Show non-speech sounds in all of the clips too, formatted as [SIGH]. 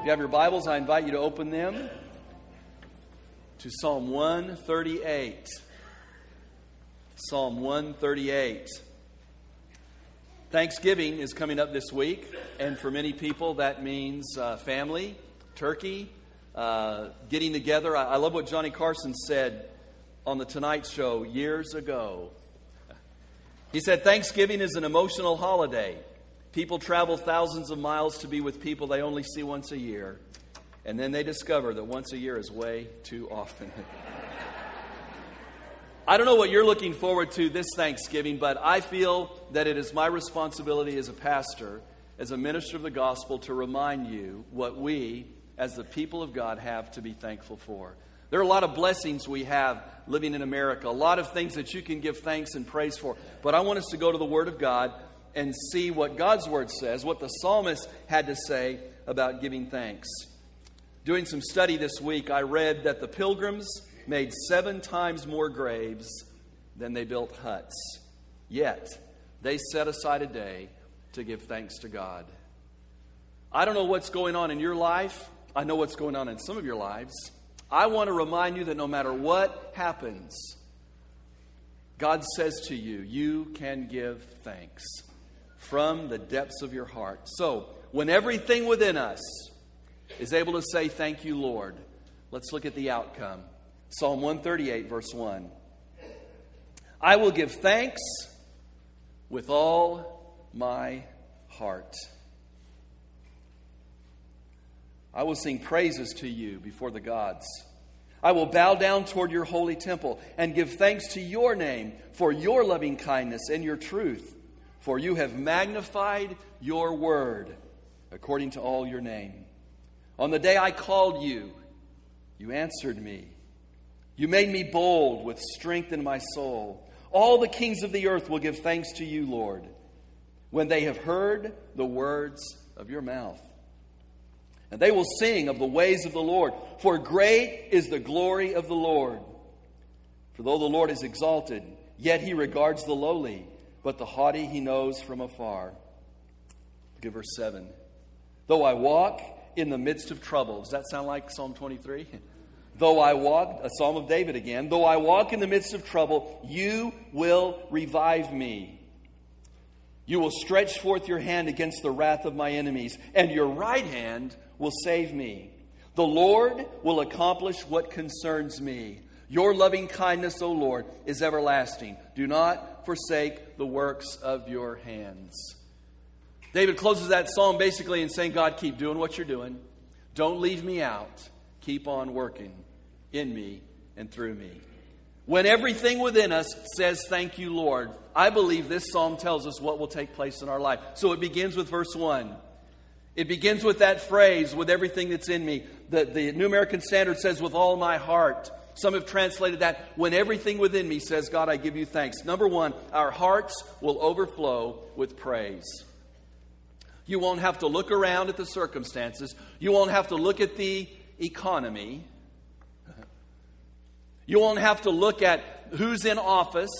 If you have your Bibles, I invite you to open them to Psalm 138. Psalm 138. Thanksgiving is coming up this week, and for many people, that means uh, family, turkey, uh, getting together. I, I love what Johnny Carson said on The Tonight Show years ago. He said, Thanksgiving is an emotional holiday. People travel thousands of miles to be with people they only see once a year, and then they discover that once a year is way too often. [LAUGHS] I don't know what you're looking forward to this Thanksgiving, but I feel that it is my responsibility as a pastor, as a minister of the gospel, to remind you what we, as the people of God, have to be thankful for. There are a lot of blessings we have living in America, a lot of things that you can give thanks and praise for. But I want us to go to the Word of God and see what God's Word says, what the psalmist had to say about giving thanks. Doing some study this week, I read that the pilgrims made seven times more graves than they built huts. Yet, they set aside a day to give thanks to God. I don't know what's going on in your life. I know what's going on in some of your lives. I want to remind you that no matter what happens, God says to you, you can give thanks from the depths of your heart. So, when everything within us is able to say, Thank you, Lord, let's look at the outcome. Psalm 138, verse 1. I will give thanks with all my heart. I will sing praises to you before the gods. I will bow down toward your holy temple and give thanks to your name for your loving kindness and your truth, for you have magnified your word according to all your name. On the day I called you, you answered me. You made me bold with strength in my soul. All the kings of the earth will give thanks to you, Lord, when they have heard the words of your mouth. And they will sing of the ways of the Lord, for great is the glory of the Lord. For though the Lord is exalted, yet he regards the lowly, but the haughty he knows from afar. Look at verse 7. Though I walk in the midst of trouble. Does that sound like Psalm 23? [LAUGHS] Though I walk, a psalm of David again, though I walk in the midst of trouble, you will revive me. You will stretch forth your hand against the wrath of my enemies, and your right hand will save me. The Lord will accomplish what concerns me. Your loving kindness, O Lord, is everlasting. Do not forsake the works of your hands. David closes that psalm basically in saying, God, keep doing what you're doing. Don't leave me out. Keep on working in me and through me. When everything within us says, Thank you, Lord, I believe this psalm tells us what will take place in our life. So it begins with verse 1. It begins with that phrase, with everything that's in me. The, the New American Standard says, with all my heart. Some have translated that, when everything within me says, God, I give you thanks. Number one, our hearts will overflow with praise. You won't have to look around at the circumstances. You won't have to look at the economy. You won't have to look at who's in office.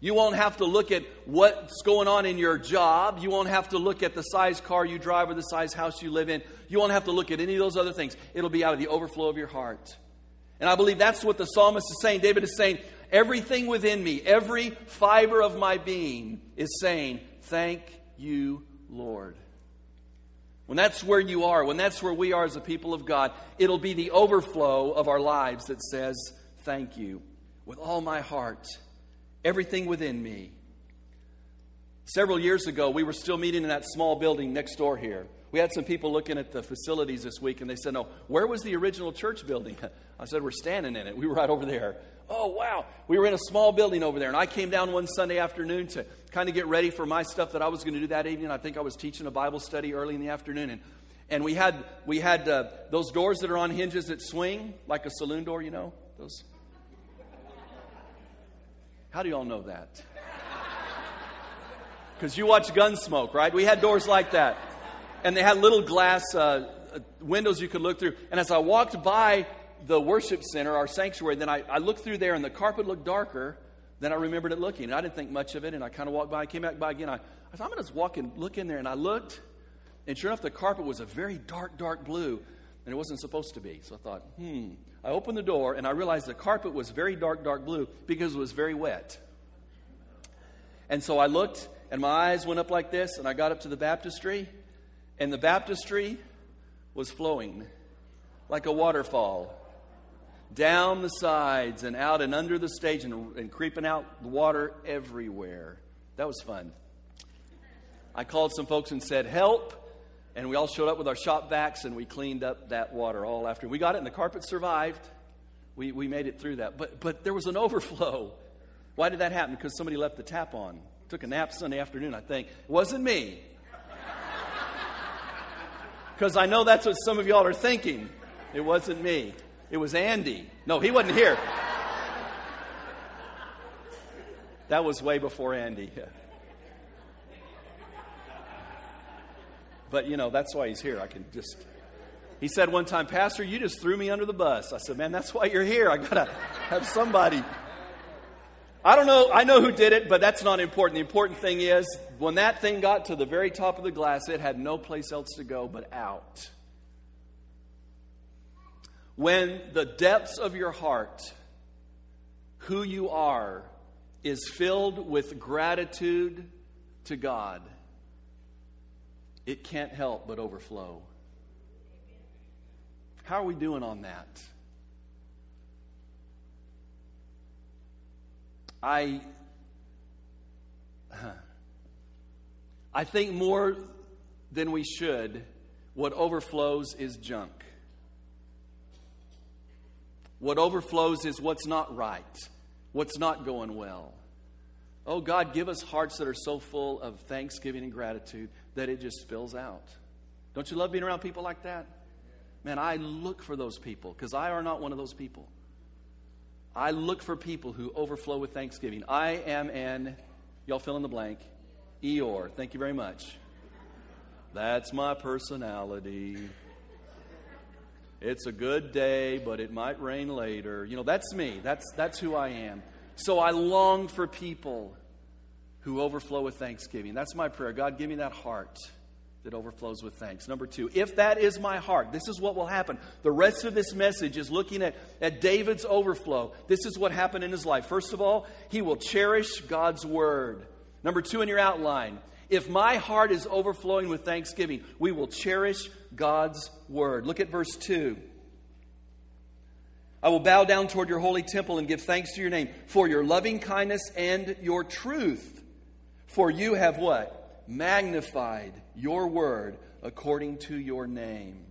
You won't have to look at what's going on in your job. You won't have to look at the size car you drive or the size house you live in. You won't have to look at any of those other things. It'll be out of the overflow of your heart. And I believe that's what the psalmist is saying. David is saying, Everything within me, every fiber of my being is saying, Thank you, Lord. When that's where you are, when that's where we are as a people of God, it'll be the overflow of our lives that says, Thank you with all my heart, everything within me. Several years ago, we were still meeting in that small building next door here. We had some people looking at the facilities this week, and they said, No, where was the original church building? [LAUGHS] I said, We're standing in it. We were right over there. Oh, wow. We were in a small building over there, and I came down one Sunday afternoon to kind of get ready for my stuff that I was going to do that evening. I think I was teaching a Bible study early in the afternoon, and, and we had, we had uh, those doors that are on hinges that swing, like a saloon door, you know? Those. How do you all know that? Because you watch Gunsmoke, right? We had doors like that and they had little glass uh, windows you could look through. And as I walked by the worship center, our sanctuary, then I, I looked through there and the carpet looked darker than I remembered it looking. And I didn't think much of it, and I kind of walked by. I came back by again. I, I thought, I'm going to just walk and look in there. And I looked, and sure enough, the carpet was a very dark, dark blue, and it wasn't supposed to be. So I thought, hmm. I opened the door, and I realized the carpet was very dark, dark blue because it was very wet. And so I looked, and my eyes went up like this, and I got up to the baptistry, and the baptistry was flowing like a waterfall down the sides and out and under the stage and, and creeping out the water everywhere. That was fun. I called some folks and said, Help. And we all showed up with our shop vacs and we cleaned up that water all after. We got it and the carpet survived. We, we made it through that. But, but there was an [LAUGHS] overflow. Why did that happen? Because somebody left the tap on. Took a nap Sunday afternoon, I think. It wasn't me. Because I know that's what some of y'all are thinking. It wasn't me, it was Andy. No, he wasn't here. That was way before Andy. [LAUGHS] But, you know, that's why he's here. I can just. He said one time, Pastor, you just threw me under the bus. I said, Man, that's why you're here. I got to have somebody I don't know, I know who did it, but that's not important. The important thing is when that thing got to the very top of the glass, it had no place else to go but out. When the depths of your heart, who you are, is filled with gratitude to God, it can't help but overflow. How are we doing on that? I, I think more than we should, what overflows is junk. What overflows is what's not right, what's not going well. Oh, God, give us hearts that are so full of thanksgiving and gratitude that it just spills out. Don't you love being around people like that? Man, I look for those people because I are not one of those people. I look for people who overflow with thanksgiving. I am an, y'all fill in the blank, Eeyore. Thank you very much. That's my personality. It's a good day, but it might rain later. You know, that's me. That's, that's who I am. So I long for people who overflow with thanksgiving. That's my prayer. God, give me that heart that overflows with thanks. Number two, if that is my heart, this is what will happen. The rest of this message is looking at, at David's overflow. This is what happened in his life. First of all, he will cherish God's word. Number two in your outline, if my heart is overflowing with thanksgiving, we will cherish God's word. Look at verse 2. I will bow down toward your holy temple and give thanks to your name for your loving kindness and your truth. For you have what? Magnified your word according to your name.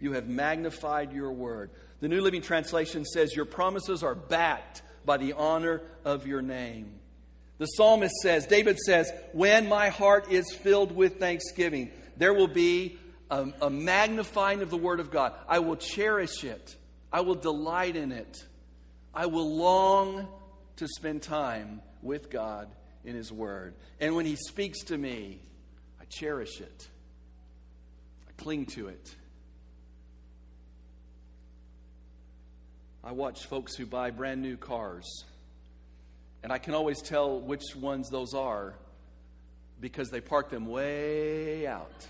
You have magnified your word. The New Living Translation says, Your promises are backed by the honor of your name. The psalmist says, David says, When my heart is filled with thanksgiving, there will be a, a magnifying of the word of God. I will cherish it, I will delight in it, I will long to spend time with God in His Word. And when He speaks to me, I cherish it, I cling to it. I watch folks who buy brand new cars, and I can always tell which ones those are because they park them way out.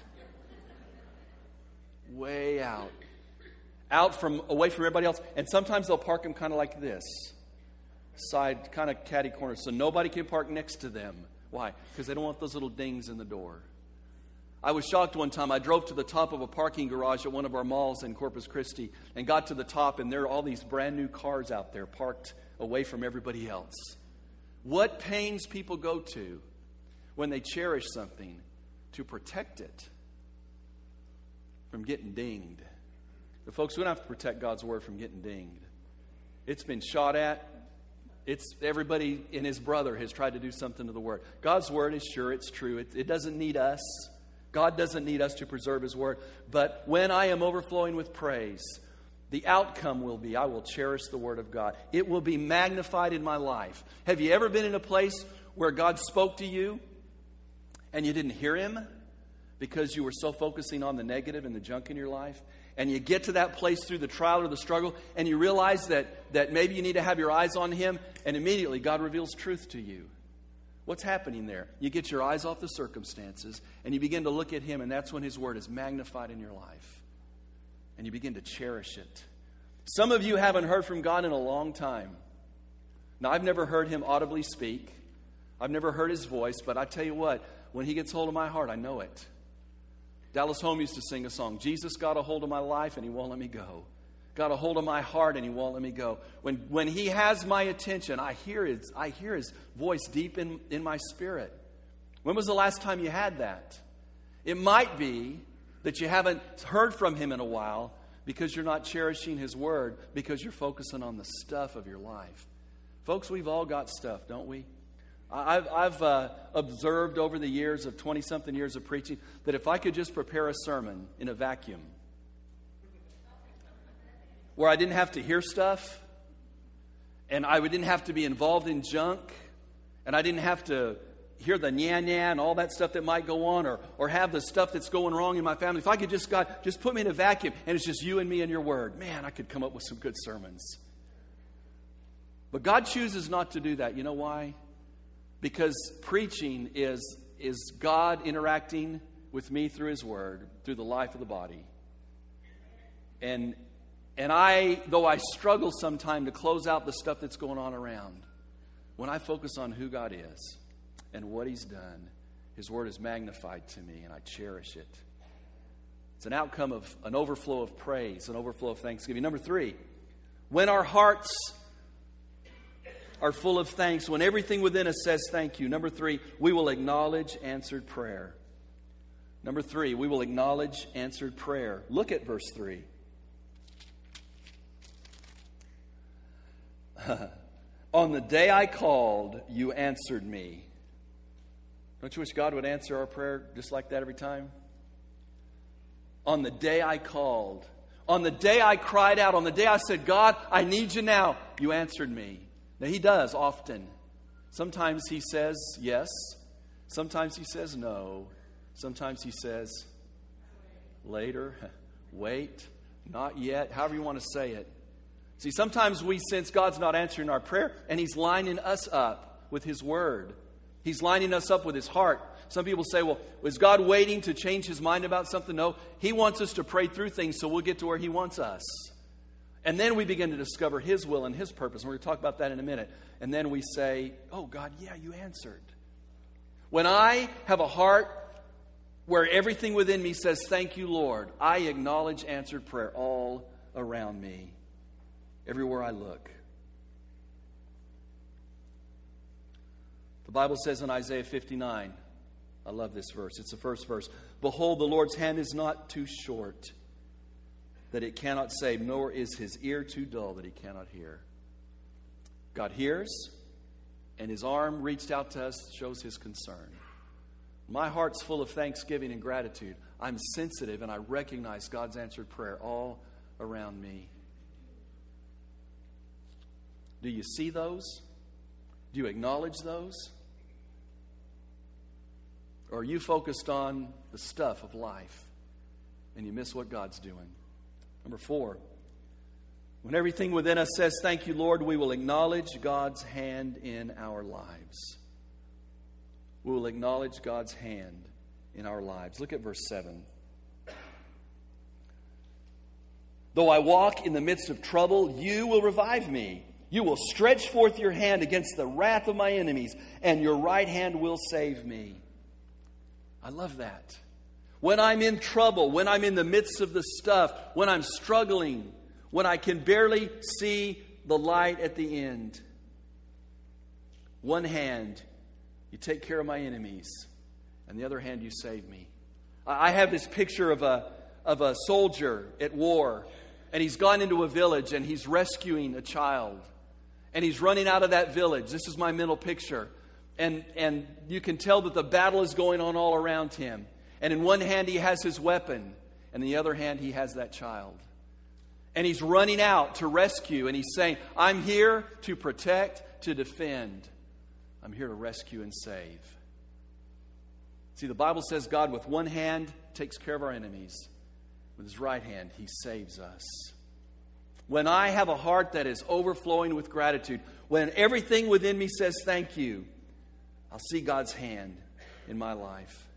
way out. Out from away from everybody else. And sometimes they'll park them kind of like this side, kind of catty corner, so nobody can park next to them. Why? Because they don't want those little dings in the door. I was shocked one time. I drove to the top of a parking garage at one of our malls in Corpus Christi and got to the top, and there are all these brand new cars out there parked away from everybody else. What pains people go to when they cherish something to protect it from getting dinged. The folks, we don't have to protect God's word from getting dinged. It's been shot at. It's everybody and his brother has tried to do something to the word. God's word is sure, it's true. It, it doesn't need us. God doesn't need us to preserve his word. But when I am overflowing with praise, the outcome will be I will cherish the word of God. It will be magnified in my life. Have you ever been in a place where God spoke to you and you didn't hear him because you were so focusing on the negative and the junk in your life? And you get to that place through the trial or the struggle, and you realize that, that maybe you need to have your eyes on him, and immediately God reveals truth to you. What's happening there? You get your eyes off the circumstances, and you begin to look at him, and that's when his word is magnified in your life. And you begin to cherish it. Some of you haven't heard from God in a long time. Now, I've never heard him audibly speak. I've never heard his voice, but I tell you what, when he gets hold of my heart, I know it. Dallas Holm used to sing a song Jesus got a hold of my life and he won't let me go. Got a hold of my heart and he won't let me go. When, when he has my attention, I hear his, I hear his voice deep in, in my spirit. When was the last time you had that? It might be that you haven't heard from him in a while because you're not cherishing his word, because you're focusing on the stuff of your life. Folks, we've all got stuff, don't we? I've, I've uh, observed over the years of 20 something years of preaching that if I could just prepare a sermon in a vacuum where I didn't have to hear stuff and I didn't have to be involved in junk and I didn't have to hear the nya nya and all that stuff that might go on or, or have the stuff that's going wrong in my family, if I could just, God, just put me in a vacuum and it's just you and me and your word, man, I could come up with some good sermons. But God chooses not to do that. You know why? Because preaching is, is God interacting with me through His Word, through the life of the body. And, and I, though I struggle sometimes to close out the stuff that's going on around, when I focus on who God is and what He's done, His Word is magnified to me and I cherish it. It's an outcome of an overflow of praise, an overflow of thanksgiving. Number three, when our hearts are full of thanks, when everything within us says thank you. Number three, we will acknowledge answered prayer. Number three, we will acknowledge answered prayer. Look at verse 3. [LAUGHS] On the day I called, you answered me. Don't you wish God would answer our prayer just like that every time? On the day I called, on the day I cried out, on the day I said, God, I need you now, you answered me. Now, he does often. Sometimes he says yes, sometimes he says no, sometimes he says later, [LAUGHS] wait, not yet, however you want to say it. See, sometimes we sense God's not answering our prayer, and he's lining us up with his word. He's lining us up with his heart. Some people say, well, was God waiting to change his mind about something? No, he wants us to pray through things so we'll get to where he wants us. And then we begin to discover His will and His purpose. And we're going to talk about that in a minute. And then we say, Oh, God, yeah, you answered. When I have a heart where everything within me says, Thank you, Lord, I acknowledge answered prayer all around me, everywhere I look. The Bible says in Isaiah 59, I love this verse. It's the first verse. Behold, the Lord's hand is not too short that it cannot save, nor is his ear too dull that he cannot hear. God hears, and his arm reached out to us shows his concern. My heart's full of thanksgiving and gratitude. I'm sensitive and I recognize God's answered prayer all around me. Do you see those? Do you acknowledge those? Or are you focused on the stuff of life and you miss what God's doing? Number four, when everything within us says, Thank you, Lord, we will acknowledge God's hand in our lives. We will acknowledge God's hand in our lives. Look at verse 7. Though I walk in the midst of trouble, you will revive me. You will stretch forth your hand against the wrath of my enemies, and your right hand will save me. I love that. When I'm in trouble, when I'm in the midst of the stuff, when I'm struggling, when I can barely see the light at the end, one hand You take care of my enemies. and the other hand, you save me. I have this picture of a, of a soldier at war, and he's gone into a village and he's rescuing a child. And he's running out of that village. This is my mental picture. And, and you can tell that the battle is going on all around him. And in one hand, he has his weapon, and in the other hand, he has that child. And he's running out to rescue, and he's saying, I'm here to protect, to defend. I'm here to rescue and save. See, the Bible says God, with one hand, takes care of our enemies, with his right hand, he saves us. When I have a heart that is overflowing with gratitude, when everything within me says thank you, I'll see God's hand in my life.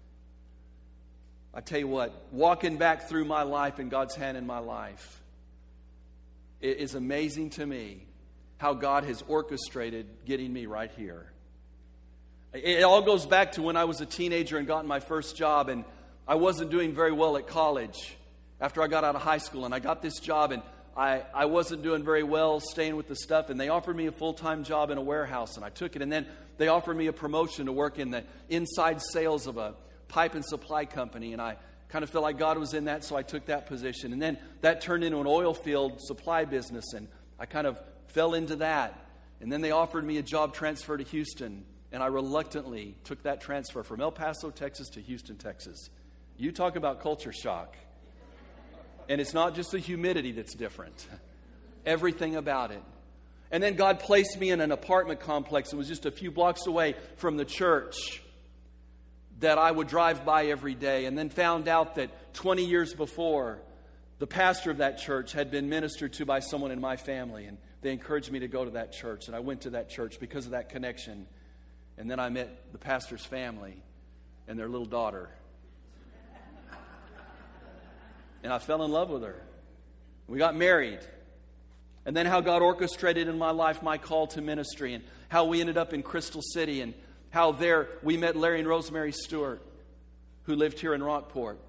I tell you what, walking back through my life and God's hand in my life, it is amazing to me how God has orchestrated getting me right here. It all goes back to when I was a teenager and got my first job, and I wasn't doing very well at college after I got out of high school. And I got this job, and I, I wasn't doing very well staying with the stuff. And they offered me a full time job in a warehouse, and I took it. And then they offered me a promotion to work in the inside sales of a pipe and supply company, and I kind of felt like God was in that, so I took that position. And then that turned into an oil field supply business, and I kind of fell into that. And then they offered me a job transfer to Houston, and I reluctantly took that transfer from El Paso, Texas to Houston, Texas. You talk about culture shock. And it's not just the humidity that's different, everything about it. And then God placed me in an apartment complex that was just a few blocks away from the church that I would drive by every day, and then found out that 20 years before, the pastor of that church had been ministered to by someone in my family, and they encouraged me to go to that church, and I went to that church because of that connection. And then I met the pastor's family and their little daughter. And I fell in love with her. We got married. And then how God orchestrated in my life my call to ministry, and how we ended up in Crystal City, and how there we met Larry and Rosemary Stewart, who lived here in Rockport.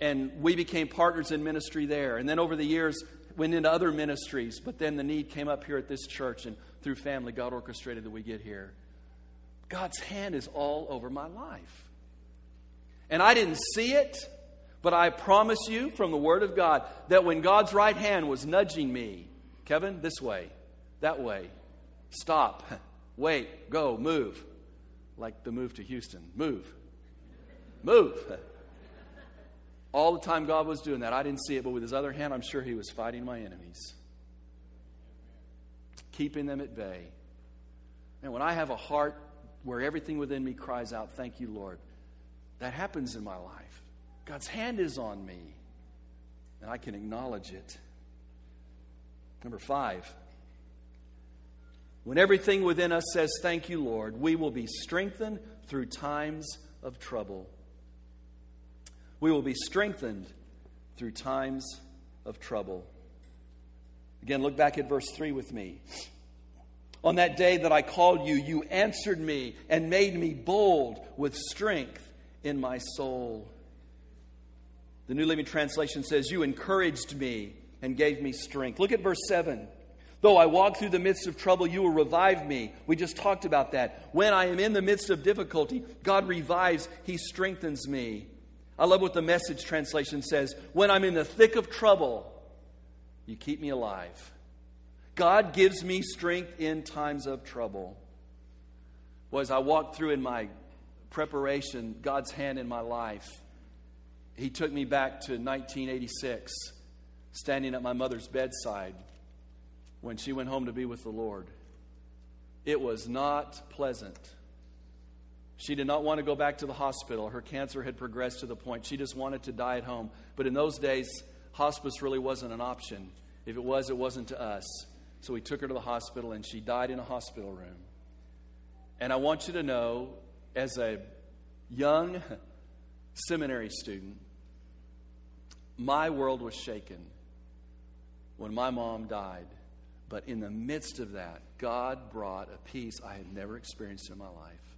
And we became partners in ministry there. And then over the years, went into other ministries, but then the need came up here at this church, and through family, God orchestrated that we get here. God's hand is all over my life. And I didn't see it, but I promise you from the Word of God that when God's right hand was nudging me, Kevin, this way, that way, stop, [LAUGHS] wait, go, move like the move to Houston. Move. Move. All the time God was doing that, I didn't see it, but with his other hand, I'm sure he was fighting my enemies, keeping them at bay. And when I have a heart where everything within me cries out, Thank you, Lord, that happens in my life. God's hand is on me, and I can acknowledge it. Number five, when everything within us says, Thank you, Lord, we will be strengthened through times of trouble. We will be strengthened through times of trouble. Again, look back at verse 3 with me. On that day that I called you, you answered me and made me bold with strength in my soul. The New Living Translation says, You encouraged me and gave me strength. Look at verse 7. Though I walk through the midst of trouble, you will revive me. We just talked about that. When I am in the midst of difficulty, God revives, He strengthens me. I love what the message translation says. When I'm in the thick of trouble, you keep me alive. God gives me strength in times of trouble. Well, as I walked through in my preparation, God's hand in my life, He took me back to 1986, standing at my mother's bedside when she went home to be with the Lord. It was not pleasant. She did not want to go back to the hospital. Her cancer had progressed to the point she just wanted to die at home. But in those days, hospice really wasn't an option. If it was, it wasn't to us. So we took her to the hospital and she died in a hospital room. And I want you to know, as a young [LAUGHS] seminary student, my world was shaken when my mom died. But in the midst of that, God brought a peace I had never experienced in my life.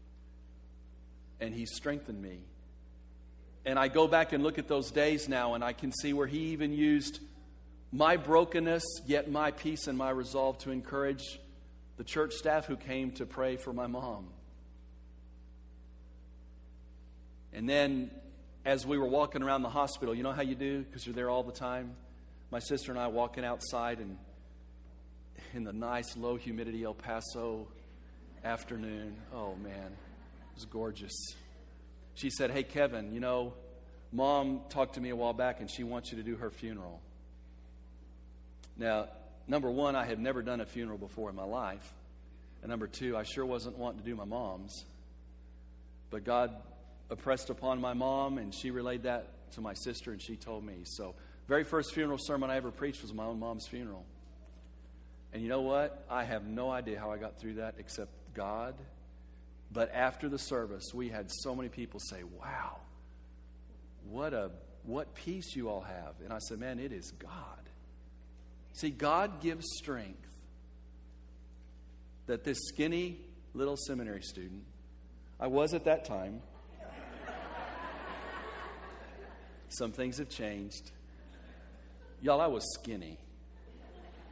And He strengthened me. And I go back and look at those days now, and I can see where He even used my brokenness, yet my peace and my resolve to encourage the church staff who came to pray for my mom. And then as we were walking around the hospital, you know how you do because you're there all the time? My sister and I walking outside and in the nice low humidity El Paso afternoon. Oh man, it was gorgeous. She said, Hey Kevin, you know, mom talked to me a while back and she wants you to do her funeral. Now, number one, I had never done a funeral before in my life. And number two, I sure wasn't wanting to do my mom's. But God oppressed upon my mom, and she relayed that to my sister, and she told me. So, very first funeral sermon I ever preached was my own mom's funeral. And you know what? I have no idea how I got through that except God. But after the service, we had so many people say, "Wow, what a what peace you all have." And I said, "Man, it is God." See, God gives strength that this skinny little seminary student, I was at that time, some things have changed. Y'all, I was skinny.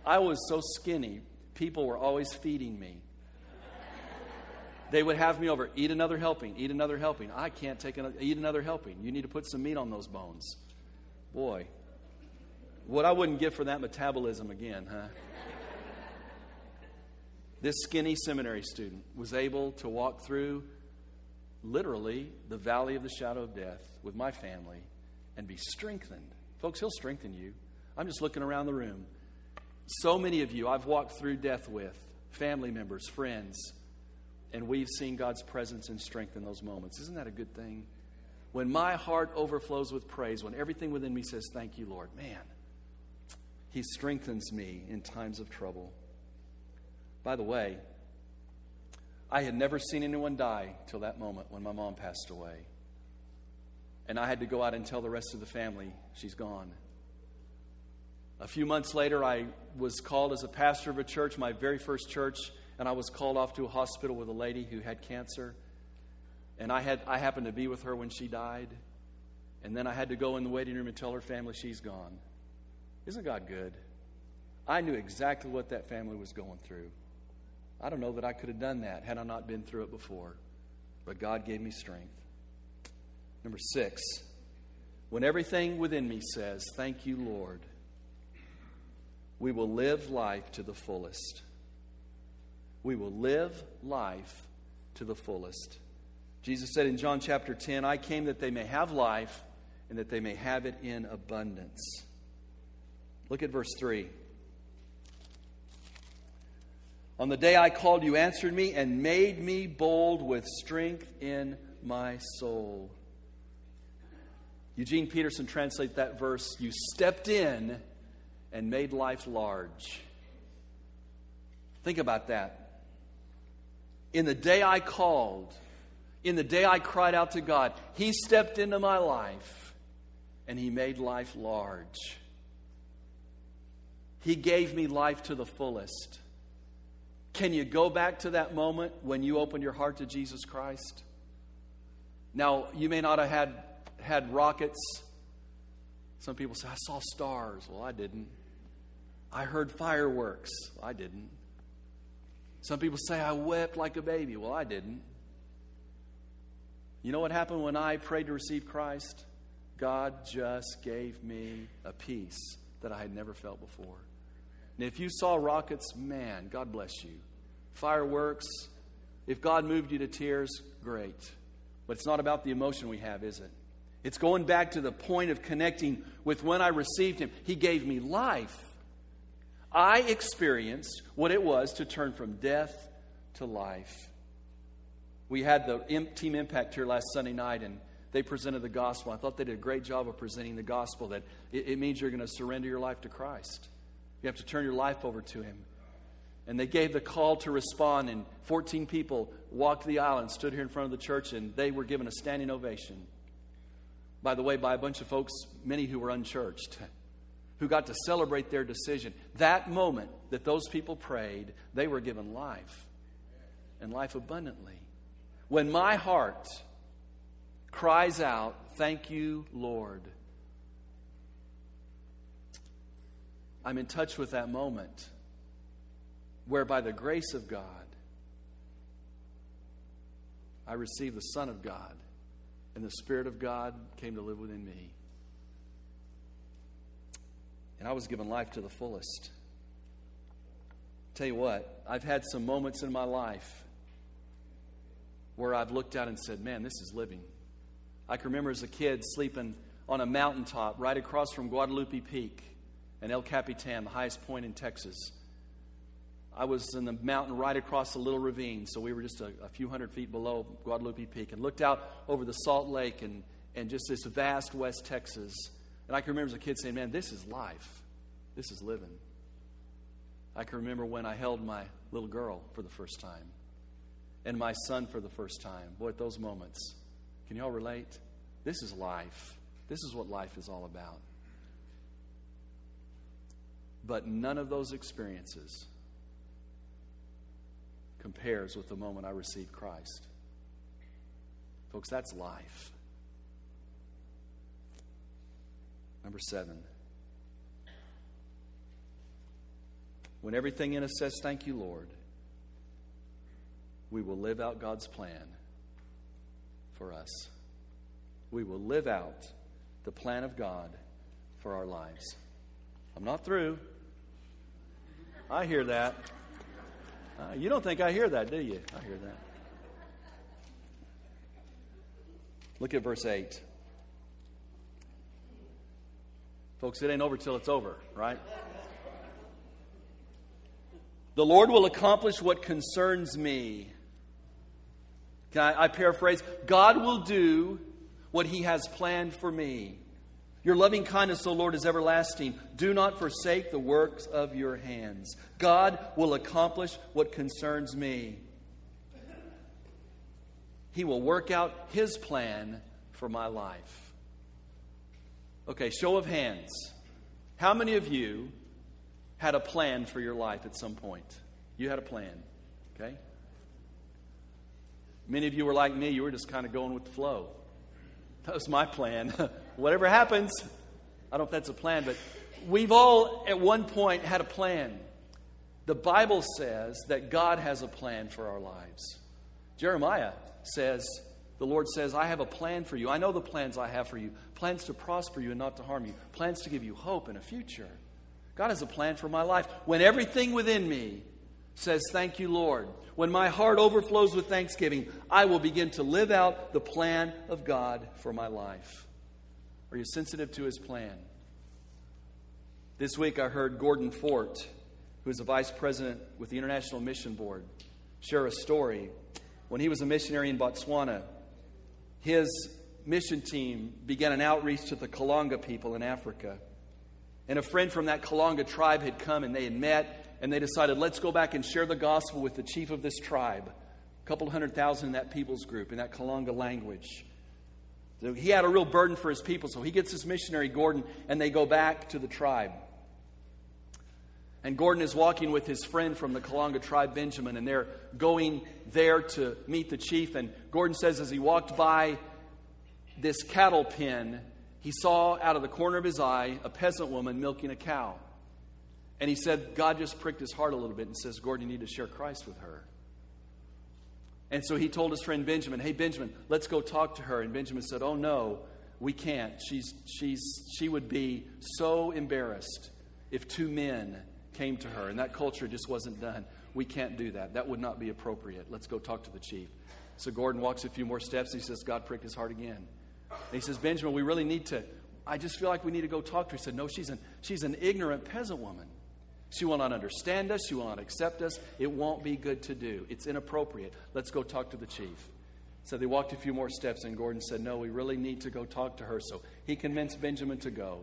I was so skinny, people were always feeding me. They would have me over, eat another helping, eat another helping. I can't take another, eat another helping. You need to put some meat on those bones. Boy, what I wouldn't give for that metabolism again, huh? this skinny seminary student was able to walk through literally the valley of the shadow of death with my family and be strengthened. Folks, He'll strengthen you. I'm just looking around the room. So many of you I've walked through death with, family members, friends, and we've seen God's presence and strength in those moments. Isn't that a good thing? When my heart overflows with praise, when everything within me says, Thank you, Lord, man, He strengthens me in times of trouble. By the way, I had never seen anyone die till that moment when my mom passed away. And I had to go out and tell the rest of the family she's gone. A few months later, I was called as a pastor of a church, my very first church, and I was called off to a hospital with a lady who had cancer. And I, had, I happened to be with her when she died. And then I had to go in the waiting room and tell her family she's gone. Isn't God good? I knew exactly what that family was going through. I don't know that I could have done that had I not been through it before. But God gave me strength. Number six, when everything within me says, Thank you, Lord, we will live life to the fullest. We will live life to the fullest. Jesus said in John chapter 10, I came that they may have life and that they may have it in abundance. Look at verse 3. On the day I called, you answered me and made me bold with strength in my soul. Eugene Peterson translates that verse You stepped in and made life large. Think about that. In the day I called, in the day I cried out to God, He stepped into my life and He made life large. He gave me life to the fullest. Can you go back to that moment when you opened your heart to Jesus Christ? Now, you may not have had, had rockets. Some people say, I saw stars. Well, I didn't. I heard fireworks. I didn't. Some people say, I wept like a baby. Well, I didn't. You know what happened when I prayed to receive Christ? God just gave me a peace that I had never felt before. And if you saw rockets, man, God bless you. Fireworks, if God moved you to tears, great. But it's not about the emotion we have, is it? It's going back to the point of connecting with when I received Him. He gave me life. I experienced what it was to turn from death to life. We had the team impact here last Sunday night, and they presented the gospel. I thought they did a great job of presenting the gospel that it, means you're going to surrender your life to Christ. You have to turn your life over to Him. And they gave the call to respond, and 14 people walked the aisle and stood here in front of the church, and they were given a standing ovation. By the way, by a bunch of folks, many who were unchurched, [LAUGHS] who got to celebrate their decision. That moment that those people prayed, they were given life, and life abundantly. When my heart cries out, Thank you, Lord I'm in touch with that moment where, by the grace of God, I receive the Son of God and the Spirit of God came to live within me. And I was given life to the fullest. Tell you what, I've had some moments in my life where I've looked out and said, Man, this is living. I can remember as a kid sleeping on a mountaintop right across from Guadalupe Peak and El Capitan, the highest point in Texas. I was in the mountain right across a little ravine, so we were just a, a, few hundred feet below Guadalupe Peak, and looked out over the Salt Lake and, and just this vast West Texas. And I can remember as a kid saying, Man, this is life. This is living. I can remember when I held my little girl for the first time and my son for the first time. Boy, at those moments, can you all relate? This is life. This is what life is all about. But none of those experiences compares with the moment I received Christ. Folks, that's life. Number seven. When everything in us says, Thank you, Lord, we will live out God's plan for us. We will live out the plan of God for our lives. I'm not through. I hear that. Uh, you don't think I hear that, do you? I hear that. Look at verse 8. Folks, it ain't over till it's over, right? The Lord will accomplish what concerns me. Can I, I paraphrase? God will do what He has planned for me. Your loving kindness, O Lord, is everlasting. Do not forsake the works of your hands. God will accomplish what concerns me. He will work out His plan for my life. Okay, show of hands. How many of you had a plan for your life at some point? You had a plan, okay? Many of you were like me, you were just kind of going with the flow. That was my plan. [LAUGHS] Whatever happens, I don't know if that's a plan, but we've all at one point had a plan. The Bible says that God has a plan for our lives. Jeremiah says, the Lord says, I have a plan for you. I know the plans I have for you plans to prosper you and not to harm you, plans to give you hope and a future. God has a plan for my life. When everything within me says, Thank you, Lord. When my heart overflows with thanksgiving, I will begin to live out the plan of God for my life. Are you sensitive to his plan? This week I heard Gordon Fort, who is a vice president with the International Mission Board, share a story. When he was a missionary in Botswana, his mission team began an outreach to the Kalanga people in Africa. And a friend from that Kalanga tribe had come and they had met and they decided, let's go back and share the gospel with the chief of this tribe. A couple hundred thousand in that people's group, in that Kalanga language. So he had a real burden for his people, so he gets his missionary, Gordon, and they go back to the tribe. And Gordon is walking with his friend from the Kalanga tribe, Benjamin, and they're going there to meet the chief. And Gordon says as he walked by this cattle pen, he saw out of the corner of his eye a peasant woman milking a cow. And he said, God just pricked his heart a little bit and says, Gordon, you need to share Christ with her. And so he told his friend Benjamin, Hey, Benjamin, let's go talk to her. And Benjamin said, Oh, no, we can't. She's, she's, she would be so embarrassed if two men came to her, and that culture just wasn't done. We can't do that. That would not be appropriate. Let's go talk to the chief. So Gordon walks a few more steps. He says, God pricked his heart again. And he says, Benjamin, we really need to, I just feel like we need to go talk to her. He said, No, she's an, she's an ignorant peasant woman. She will not understand us. She will not accept us. It won't be good to do. It's inappropriate. Let's go talk to the chief. So they walked a few more steps, and Gordon said, No, we really need to go talk to her. So he convinced Benjamin to go.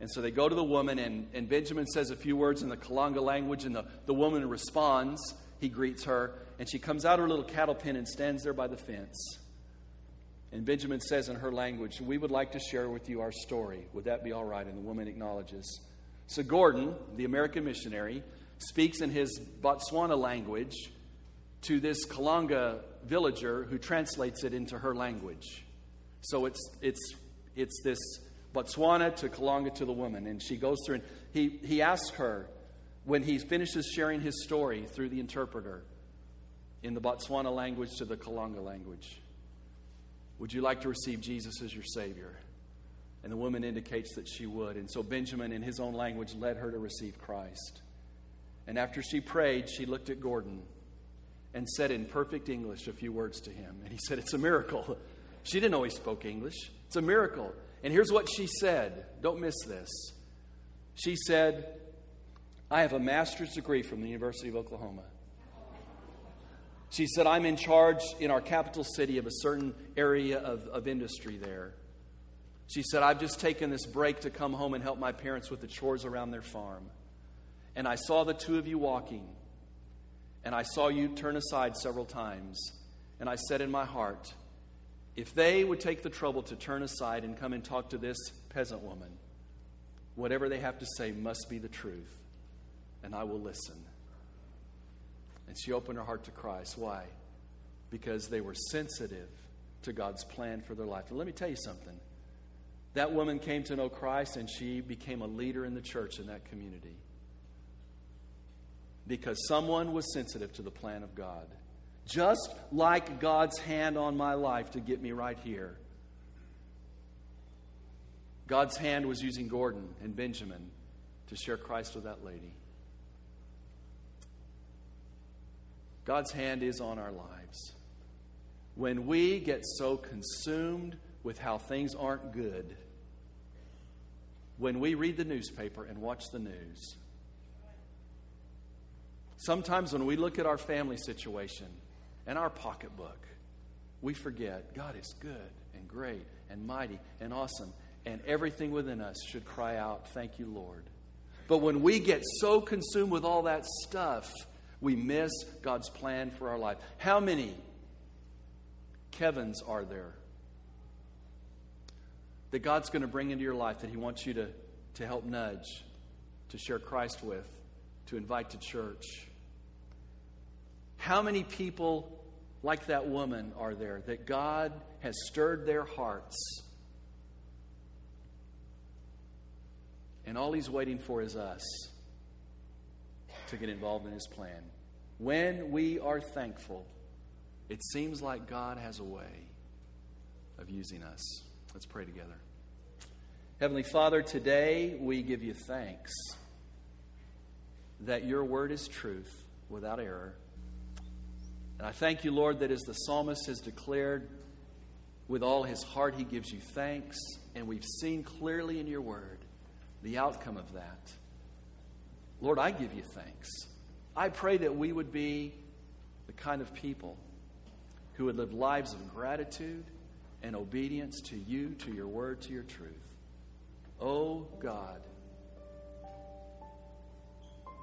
And so they go to the woman, and, and Benjamin says a few words in the Kalanga language, and the, the woman responds. He greets her, and she comes out of her little cattle pen and stands there by the fence. And Benjamin says in her language, We would like to share with you our story. Would that be all right? And the woman acknowledges. So Gordon, the American missionary, speaks in his Botswana language to this Kalanga villager who translates it into her language. So it's, it's, it's this Botswana to Kalanga to the woman. And she goes through and he, he asks her, when he finishes sharing his story through the interpreter, in the Botswana language to the Kalanga language. Would you like to receive Jesus as your Savior? And the woman indicates that she would. And so Benjamin, in his own language, led her to receive Christ. And after she prayed, she looked at Gordon and said in perfect English a few words to him. And he said, It's a miracle. [LAUGHS] She didn't he spoke English. It's a miracle. And here's what she said. Don't miss this. She said, I have a master's degree from the University of Oklahoma. She said, I'm in charge in our capital city of a certain area of, of industry there. She said, I've just taken this break to come home and help my parents with the chores around their farm. And I saw the two of you walking, and I saw you turn aside several times. And I said in my heart, if they would take the trouble to turn aside and come and talk to this peasant woman, whatever they have to say must be the truth, and I will listen. And she opened her heart to Christ. Why? Because they were sensitive to God's plan for their life. And let me tell you something. That woman came to know Christ and she became a leader in the church in that community. Because someone was sensitive to the plan of God. Just like God's hand on my life to get me right here. God's hand was using Gordon and Benjamin to share Christ with that lady. God's hand is on our lives. When we get so consumed with how things aren't good, when we read the newspaper and watch the news, sometimes when we look at our family situation and our pocketbook, we forget God is good and great and mighty and awesome, and everything within us should cry out, Thank you, Lord. But when we get so consumed with all that stuff, we miss God's plan for our life. How many Kevins are there that God's going to bring into your life that He wants you to, to help nudge, to share Christ with, to invite to church? How many people like that woman are there that God has stirred their hearts? And all He's waiting for is us to get involved in His plan. When we are thankful, it seems like God has a way of using us. Let's pray together. Heavenly Father, today we give you thanks that your word is truth without error. And I thank you, Lord, that as the psalmist has declared, with all his heart he gives you thanks, and we've seen clearly in your word the outcome of that. Lord, I give you thanks. I pray that we would be the kind of people who would live lives of gratitude and obedience to you, to your word, to your truth. Oh God,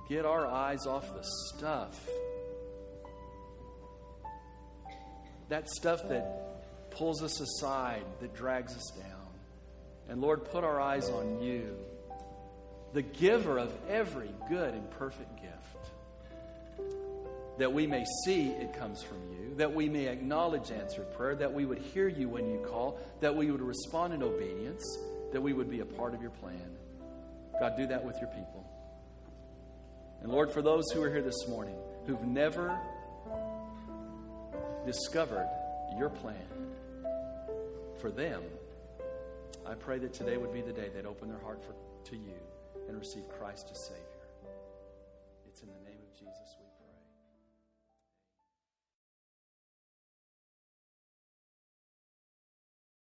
get our eyes off the stuff. That stuff that pulls us aside, that drags us down. And Lord, put our eyes on you the giver of every good and perfect gift. That we may see it comes from you, that we may acknowledge answered prayer, that we would hear you when you call, that we would respond in obedience, that we would be a part of your plan. God, do that with your people. And Lord, for those who are here this morning who've never discovered your plan for them, I pray that today would be the day they'd open their heart for, to you and receive Christ as Savior.